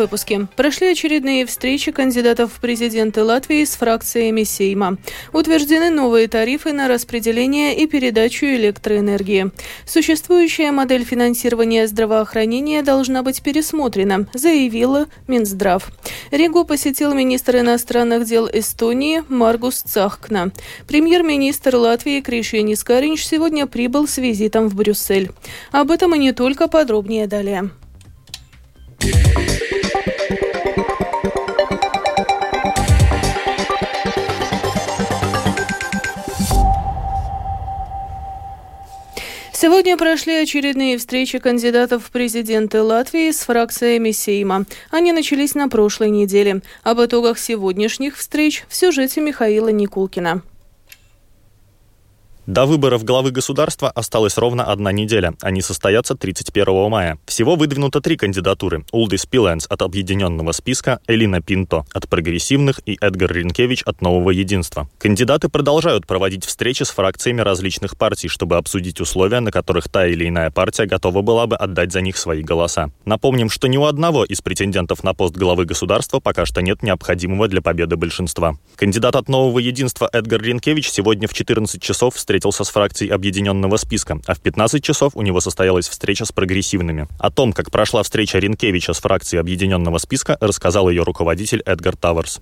выпуске. Прошли очередные встречи кандидатов в президенты Латвии с фракциями Сейма. Утверждены новые тарифы на распределение и передачу электроэнергии. Существующая модель финансирования здравоохранения должна быть пересмотрена, заявила Минздрав. Ригу посетил министр иностранных дел Эстонии Маргус Цахкна. Премьер-министр Латвии Кришьянис Каринч сегодня прибыл с визитом в Брюссель. Об этом и не только подробнее далее. Сегодня прошли очередные встречи кандидатов в президенты Латвии с фракциями Сейма. Они начались на прошлой неделе. Об итогах сегодняшних встреч в сюжете Михаила Никулкина. До выборов главы государства осталась ровно одна неделя. Они состоятся 31 мая. Всего выдвинуто три кандидатуры. Улдис Пиленс от объединенного списка, Элина Пинто от прогрессивных и Эдгар Ринкевич от нового единства. Кандидаты продолжают проводить встречи с фракциями различных партий, чтобы обсудить условия, на которых та или иная партия готова была бы отдать за них свои голоса. Напомним, что ни у одного из претендентов на пост главы государства пока что нет необходимого для победы большинства. Кандидат от нового единства Эдгар Ринкевич сегодня в 14 часов встретится встретился с фракцией объединенного списка, а в 15 часов у него состоялась встреча с прогрессивными. О том, как прошла встреча Ренкевича с фракцией объединенного списка, рассказал ее руководитель Эдгар Таверс.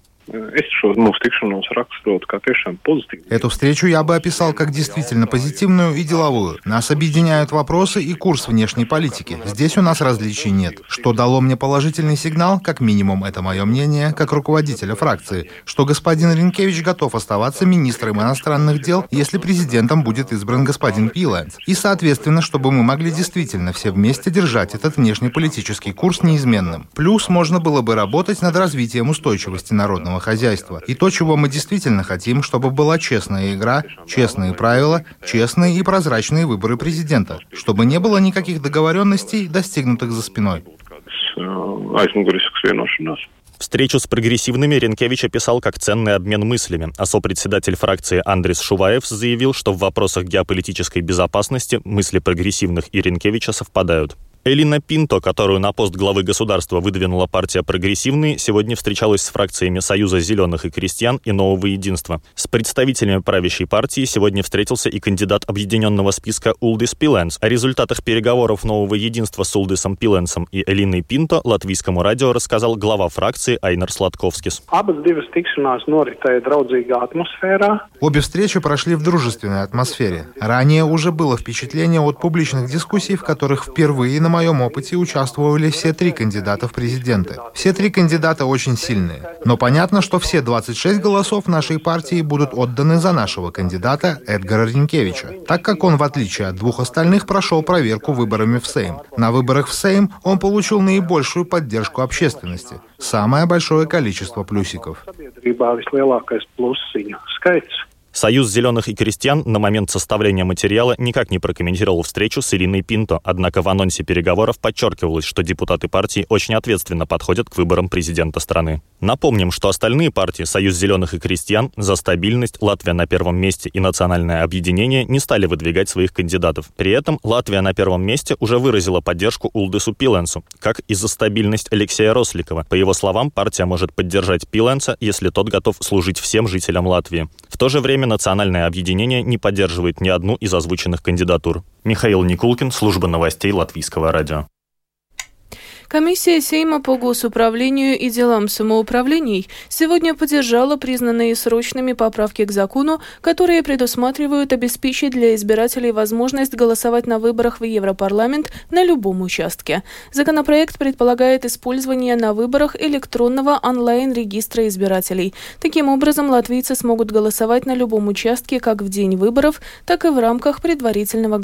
Эту встречу я бы описал как действительно позитивную и деловую. Нас объединяют вопросы и курс внешней политики. Здесь у нас различий нет. Что дало мне положительный сигнал, как минимум, это мое мнение, как руководителя фракции, что господин Ренкевич готов оставаться министром иностранных дел, если президентом будет избран господин Пиланс. И, соответственно, чтобы мы могли действительно все вместе держать этот внешнеполитический курс неизменным. Плюс можно было бы работать над развитием устойчивости народного сельского хозяйства. И то, чего мы действительно хотим, чтобы была честная игра, честные правила, честные и прозрачные выборы президента, чтобы не было никаких договоренностей, достигнутых за спиной. Встречу с прогрессивными Ренкевич описал как ценный обмен мыслями, а сопредседатель фракции Андрис Шуваев заявил, что в вопросах геополитической безопасности мысли прогрессивных и Ренкевича совпадают. Элина Пинто, которую на пост главы государства выдвинула партия «Прогрессивные», сегодня встречалась с фракциями Союза зеленых и крестьян и Нового единства. С представителями правящей партии сегодня встретился и кандидат объединенного списка Улдис Пиленс. О результатах переговоров Нового единства с Улдисом Пиленсом и Элиной Пинто латвийскому радио рассказал глава фракции Айнер Сладковскис. Обе встречи прошли в дружественной атмосфере. Ранее уже было впечатление от публичных дискуссий, в которых впервые на моем опыте участвовали все три кандидата в президенты. Все три кандидата очень сильные. Но понятно, что все 26 голосов нашей партии будут отданы за нашего кандидата Эдгара Ренкевича, так как он, в отличие от двух остальных, прошел проверку выборами в Сейм. На выборах в Сейм он получил наибольшую поддержку общественности. Самое большое количество плюсиков. Союз зеленых и крестьян на момент составления материала никак не прокомментировал встречу с Ириной Пинто, однако в анонсе переговоров подчеркивалось, что депутаты партии очень ответственно подходят к выборам президента страны. Напомним, что остальные партии Союз зеленых и крестьян, За стабильность, Латвия на первом месте и Национальное объединение не стали выдвигать своих кандидатов. При этом Латвия на первом месте уже выразила поддержку Улдесу Пиленсу, как и за стабильность Алексея Росликова. По его словам, партия может поддержать Пиленса, если тот готов служить всем жителям Латвии. В то же время национальное объединение не поддерживает ни одну из озвученных кандидатур. Михаил Никулкин, служба новостей Латвийского радио. Комиссия Сейма по госуправлению и делам самоуправлений сегодня поддержала признанные срочными поправки к закону, которые предусматривают обеспечить для избирателей возможность голосовать на выборах в Европарламент на любом участке. Законопроект предполагает использование на выборах электронного онлайн-регистра избирателей. Таким образом, латвийцы смогут голосовать на любом участке как в день выборов, так и в рамках предварительного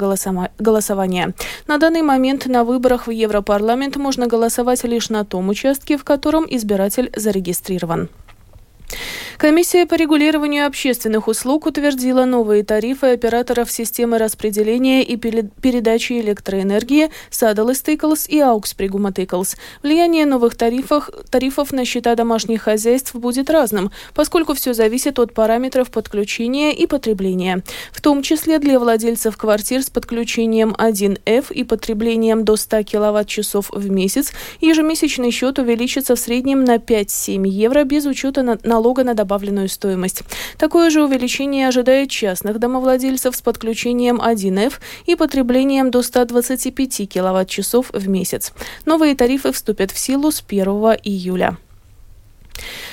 голосования. На данный момент на выборах в Европарламент можно голосовать лишь на том участке, в котором избиратель зарегистрирован. Комиссия по регулированию общественных услуг утвердила новые тарифы операторов системы распределения и передачи электроэнергии Садалыс Тыклс и Аукс Пригума Тыклс. Влияние новых тарифов, тарифов на счета домашних хозяйств будет разным, поскольку все зависит от параметров подключения и потребления, в том числе для владельцев квартир с подключением 1F и потреблением до 100 кВт-часов в месяц ежемесячный счет увеличится в среднем на 5-7 евро без учета налога на добавленную стоимость. Такое же увеличение ожидает частных домовладельцев с подключением 1F и потреблением до 125 кВт-часов в месяц. Новые тарифы вступят в силу с 1 июля.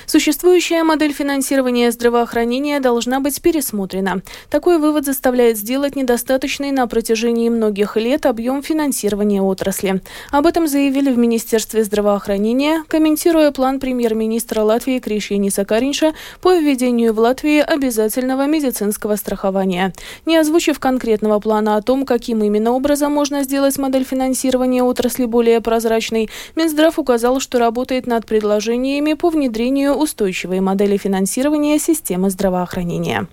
Существующая модель финансирования здравоохранения должна быть пересмотрена. Такой вывод заставляет сделать недостаточный на протяжении многих лет объем финансирования отрасли. Об этом заявили в Министерстве здравоохранения, комментируя план премьер-министра Латвии Кришьяниса Каринша по введению в Латвии обязательного медицинского страхования. Не озвучив конкретного плана о том, каким именно образом можно сделать модель финансирования отрасли более прозрачной, Минздрав указал, что работает над предложениями по внедрению устойчивой модели финансирования системы здравоохранения.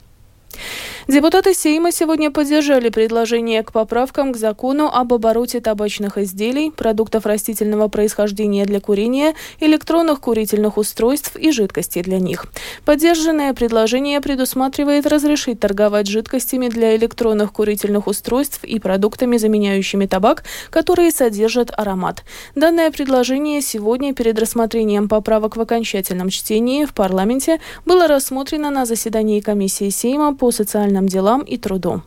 Депутаты Сейма сегодня поддержали предложение к поправкам к закону об обороте табачных изделий, продуктов растительного происхождения для курения, электронных курительных устройств и жидкостей для них. Поддержанное предложение предусматривает разрешить торговать жидкостями для электронных курительных устройств и продуктами, заменяющими табак, которые содержат аромат. Данное предложение сегодня перед рассмотрением поправок в окончательном чтении в парламенте было рассмотрено на заседании комиссии Сейма по социальным делам и труду.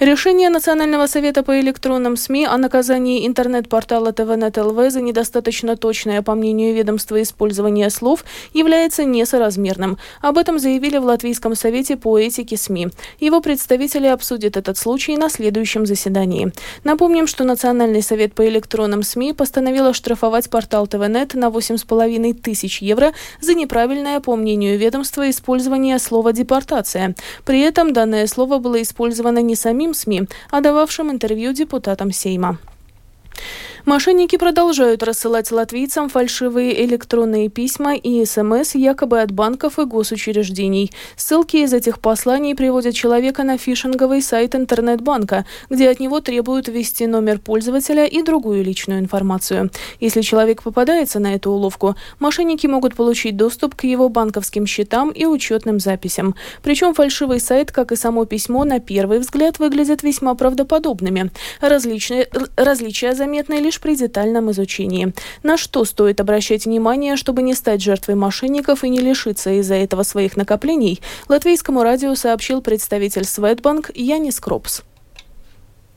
Решение Национального совета по электронным СМИ о наказании интернет-портала ТВНет-ЛВ за недостаточно точное, по мнению ведомства, использование слов является несоразмерным. Об этом заявили в Латвийском совете по этике СМИ. Его представители обсудят этот случай на следующем заседании. Напомним, что Национальный совет по электронным СМИ постановил оштрафовать портал ТВНет на 8,5 тысяч евро за неправильное, по мнению ведомства, использование слова «депортация». При этом данное слово было использовано не самим самим СМИ, а дававшим интервью депутатам Сейма. Мошенники продолжают рассылать латвийцам фальшивые электронные письма и СМС якобы от банков и госучреждений. Ссылки из этих посланий приводят человека на фишинговый сайт интернет-банка, где от него требуют ввести номер пользователя и другую личную информацию. Если человек попадается на эту уловку, мошенники могут получить доступ к его банковским счетам и учетным записям. Причем фальшивый сайт, как и само письмо, на первый взгляд выглядят весьма правдоподобными. Различные, различия заметны лишь лишь при детальном изучении. На что стоит обращать внимание, чтобы не стать жертвой мошенников и не лишиться из-за этого своих накоплений, латвийскому радио сообщил представитель Светбанк Янис Кропс.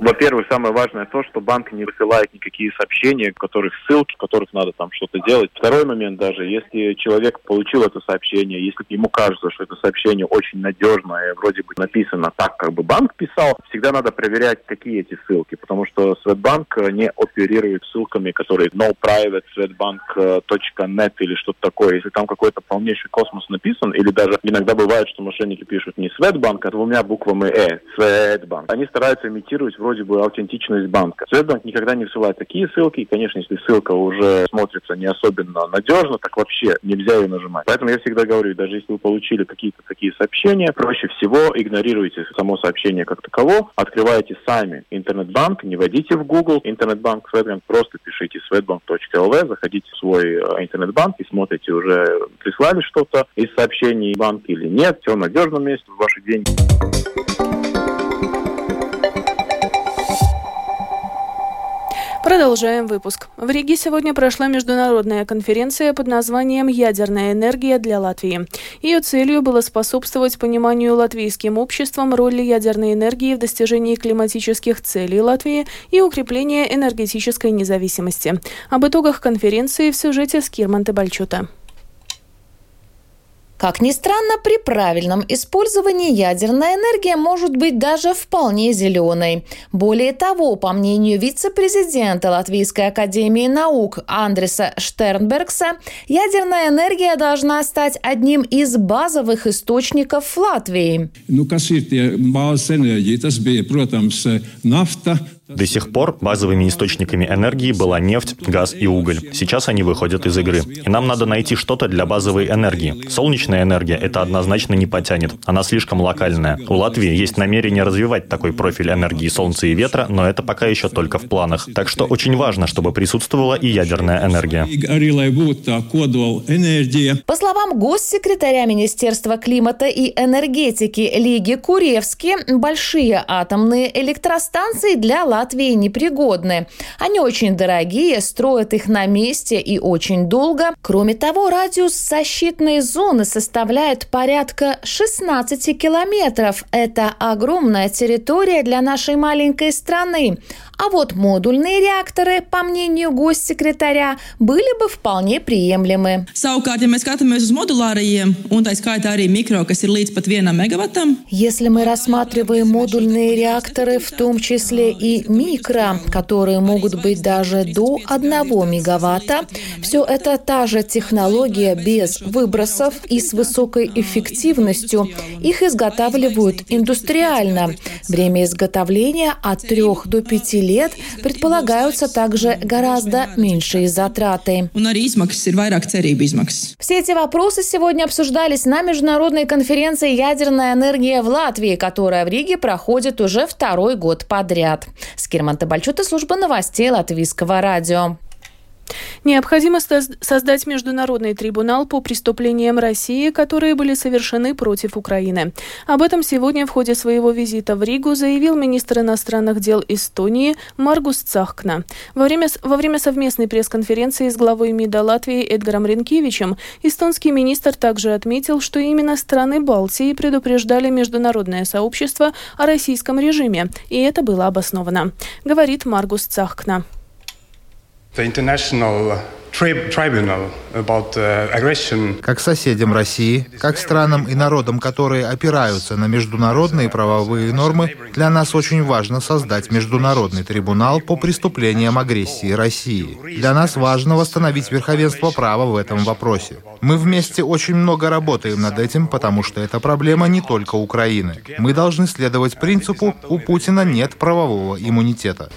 Во-первых, самое важное то, что банк не высылает никакие сообщения, в которых ссылки, в которых надо там что-то делать. Второй момент даже, если человек получил это сообщение, если ему кажется, что это сообщение очень надежное, вроде бы написано так, как бы банк писал, всегда надо проверять, какие эти ссылки, потому что Светбанк не оперирует ссылками, которые no private svetbank.net или что-то такое. Если там какой-то полнейший космос написан, или даже иногда бывает, что мошенники пишут не Светбанк, а двумя буквами Э, Светбанк. Они стараются имитировать вроде вроде бы аутентичность банка. Сбербанк никогда не высылает такие ссылки. И, конечно, если ссылка уже смотрится не особенно надежно, так вообще нельзя ее нажимать. Поэтому я всегда говорю, даже если вы получили какие-то такие сообщения, проще всего игнорируйте само сообщение как таково, открывайте сами интернет-банк, не вводите в Google интернет-банк Светбанк, просто пишите svetbank.lv, заходите в свой э, интернет-банк и смотрите, уже прислали что-то из сообщений банка или нет, все в надежном месте, ваши деньги. Продолжаем выпуск. В Риге сегодня прошла международная конференция под названием «Ядерная энергия для Латвии». Ее целью было способствовать пониманию латвийским обществом роли ядерной энергии в достижении климатических целей Латвии и укрепления энергетической независимости. Об итогах конференции в сюжете с Кирманте Бальчута. Как ни странно, при правильном использовании ядерная энергия может быть даже вполне зеленой. Более того, по мнению вице-президента Латвийской академии наук Андреса Штернбергса, ядерная энергия должна стать одним из базовых источников в Латвии. Nu, kas ir tie bāzes enerģija? Tas bija, protams, nafta, До сих пор базовыми источниками энергии была нефть, газ и уголь. Сейчас они выходят из игры. И нам надо найти что-то для базовой энергии. Солнечная энергия это однозначно не потянет. Она слишком локальная. У Латвии есть намерение развивать такой профиль энергии солнца и ветра, но это пока еще только в планах. Так что очень важно, чтобы присутствовала и ядерная энергия. По словам госсекретаря Министерства климата и энергетики Лиги Куревски, большие атомные электростанции для Латвии непригодны. Они очень дорогие, строят их на месте и очень долго. Кроме того, радиус защитной зоны составляет порядка 16 километров. Это огромная территория для нашей маленькой страны. А вот модульные реакторы, по мнению госсекретаря, были бы вполне приемлемы. Если мы рассматриваем модульные реакторы, в том числе и микро, которые могут быть даже до 1 мегаватта, все это та же технология без выбросов и с высокой эффективностью. Их изготавливают индустриально. Время изготовления от 3 до 5 лет лет предполагаются также гораздо меньшие затраты. Все эти вопросы сегодня обсуждались на международной конференции «Ядерная энергия в Латвии», которая в Риге проходит уже второй год подряд. Скирман Табальчута, служба новостей Латвийского радио. Необходимо создать международный трибунал по преступлениям России, которые были совершены против Украины. Об этом сегодня в ходе своего визита в Ригу заявил министр иностранных дел Эстонии Маргус Цахкна. Во время, во время совместной пресс-конференции с главой МИДа Латвии Эдгаром Ренкевичем эстонский министр также отметил, что именно страны Балтии предупреждали международное сообщество о российском режиме, и это было обосновано, говорит Маргус Цахкна. Uh, как соседям России, как странам и народам, которые опираются на международные правовые нормы, для нас очень важно создать международный трибунал по преступлениям агрессии России. Для нас важно восстановить верховенство права в этом вопросе. Мы вместе очень много работаем над этим, потому что это проблема не только Украины. Мы должны следовать принципу «у Путина нет правового иммунитета».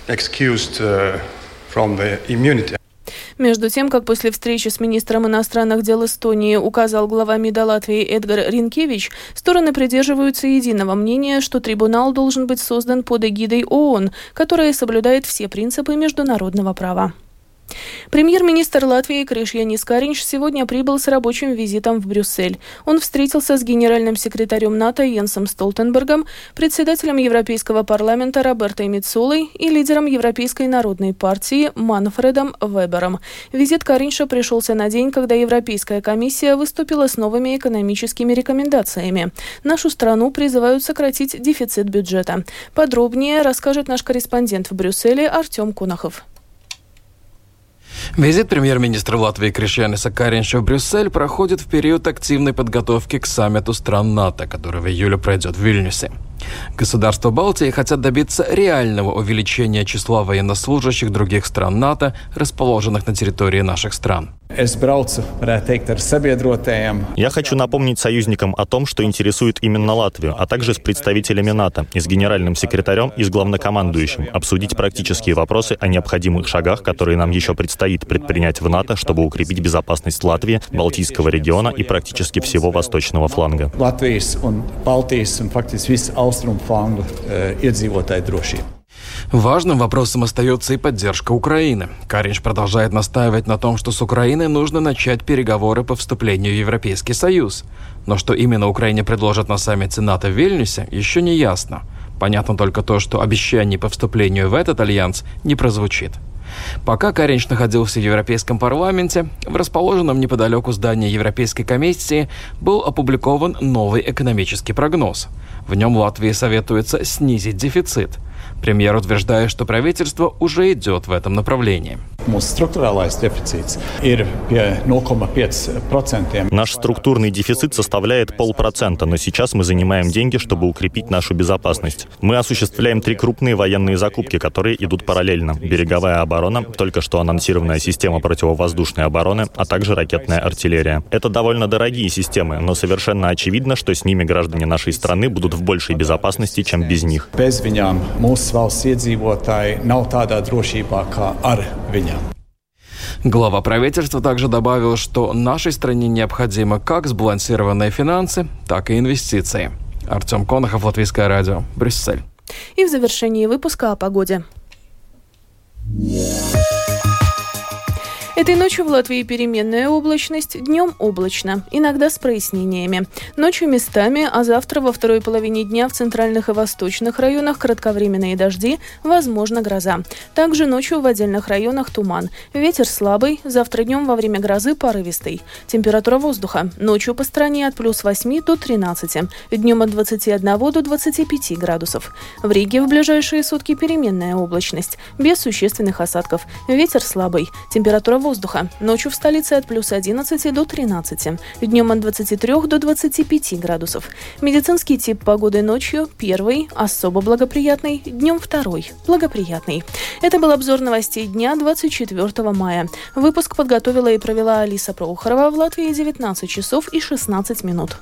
Excused, uh... Между тем, как после встречи с министром иностранных дел Эстонии указал глава МИДа Латвии Эдгар Ринкевич, стороны придерживаются единого мнения, что трибунал должен быть создан под эгидой ООН, которая соблюдает все принципы международного права. Премьер-министр Латвии Кришьянис Каринч сегодня прибыл с рабочим визитом в Брюссель. Он встретился с генеральным секретарем НАТО Йенсом Столтенбергом, председателем Европейского парламента Робертой Мицолой и лидером Европейской народной партии Манфредом Вебером. Визит Каринша пришелся на день, когда Европейская комиссия выступила с новыми экономическими рекомендациями. Нашу страну призывают сократить дефицит бюджета. Подробнее расскажет наш корреспондент в Брюсселе Артем Кунахов. Визит премьер-министра Латвии Кришьяниса Каринша в Брюссель проходит в период активной подготовки к саммиту стран НАТО, который в июле пройдет в Вильнюсе. Государства Балтии хотят добиться реального увеличения числа военнослужащих других стран НАТО, расположенных на территории наших стран. Я хочу напомнить союзникам о том, что интересует именно Латвию, а также с представителями НАТО и с генеральным секретарем и с главнокомандующим, обсудить практические вопросы о необходимых шагах, которые нам еще предстоит предпринять в НАТО, чтобы укрепить безопасность Латвии, Балтийского региона и практически всего восточного фланга. Важным вопросом остается и поддержка Украины. Каринч продолжает настаивать на том, что с Украиной нужно начать переговоры по вступлению в Европейский Союз. Но что именно Украине предложат на саммите НАТО в Вильнюсе, еще не ясно. Понятно только то, что обещание по вступлению в этот альянс не прозвучит. Пока Каринч находился в Европейском парламенте, в расположенном неподалеку здании Европейской комиссии был опубликован новый экономический прогноз. В нем Латвии советуется снизить дефицит – Премьер утверждает, что правительство уже идет в этом направлении. Наш структурный дефицит составляет полпроцента, но сейчас мы занимаем деньги, чтобы укрепить нашу безопасность. Мы осуществляем три крупные военные закупки, которые идут параллельно. Береговая оборона, только что анонсированная система противовоздушной обороны, а также ракетная артиллерия. Это довольно дорогие системы, но совершенно очевидно, что с ними граждане нашей страны будут в большей безопасности, чем без них. mūsu valsts iedzīvotāji nav tādā drošībā kā ar viņām. Глава правительства также добавил, что нашей стране необходимы как сбалансированные финансы, так и инвестиции. Артем Конохов, Латвийское радио, Брюссель. И в завершении выпуска о погоде. Этой ночью в Латвии переменная облачность, днем облачно, иногда с прояснениями. Ночью местами, а завтра во второй половине дня в центральных и восточных районах кратковременные дожди, возможно гроза. Также ночью в отдельных районах туман. Ветер слабый, завтра днем во время грозы порывистый. Температура воздуха. Ночью по стране от плюс 8 до 13, днем от 21 до 25 градусов. В Риге в ближайшие сутки переменная облачность, без существенных осадков. Ветер слабый. Температура воздуха. Ночью в столице от плюс 11 до 13. Днем от 23 до 25 градусов. Медицинский тип погоды ночью первый, особо благоприятный, днем второй, благоприятный. Это был обзор новостей дня 24 мая. Выпуск подготовила и провела Алиса Прохорова в Латвии 19 часов и 16 минут.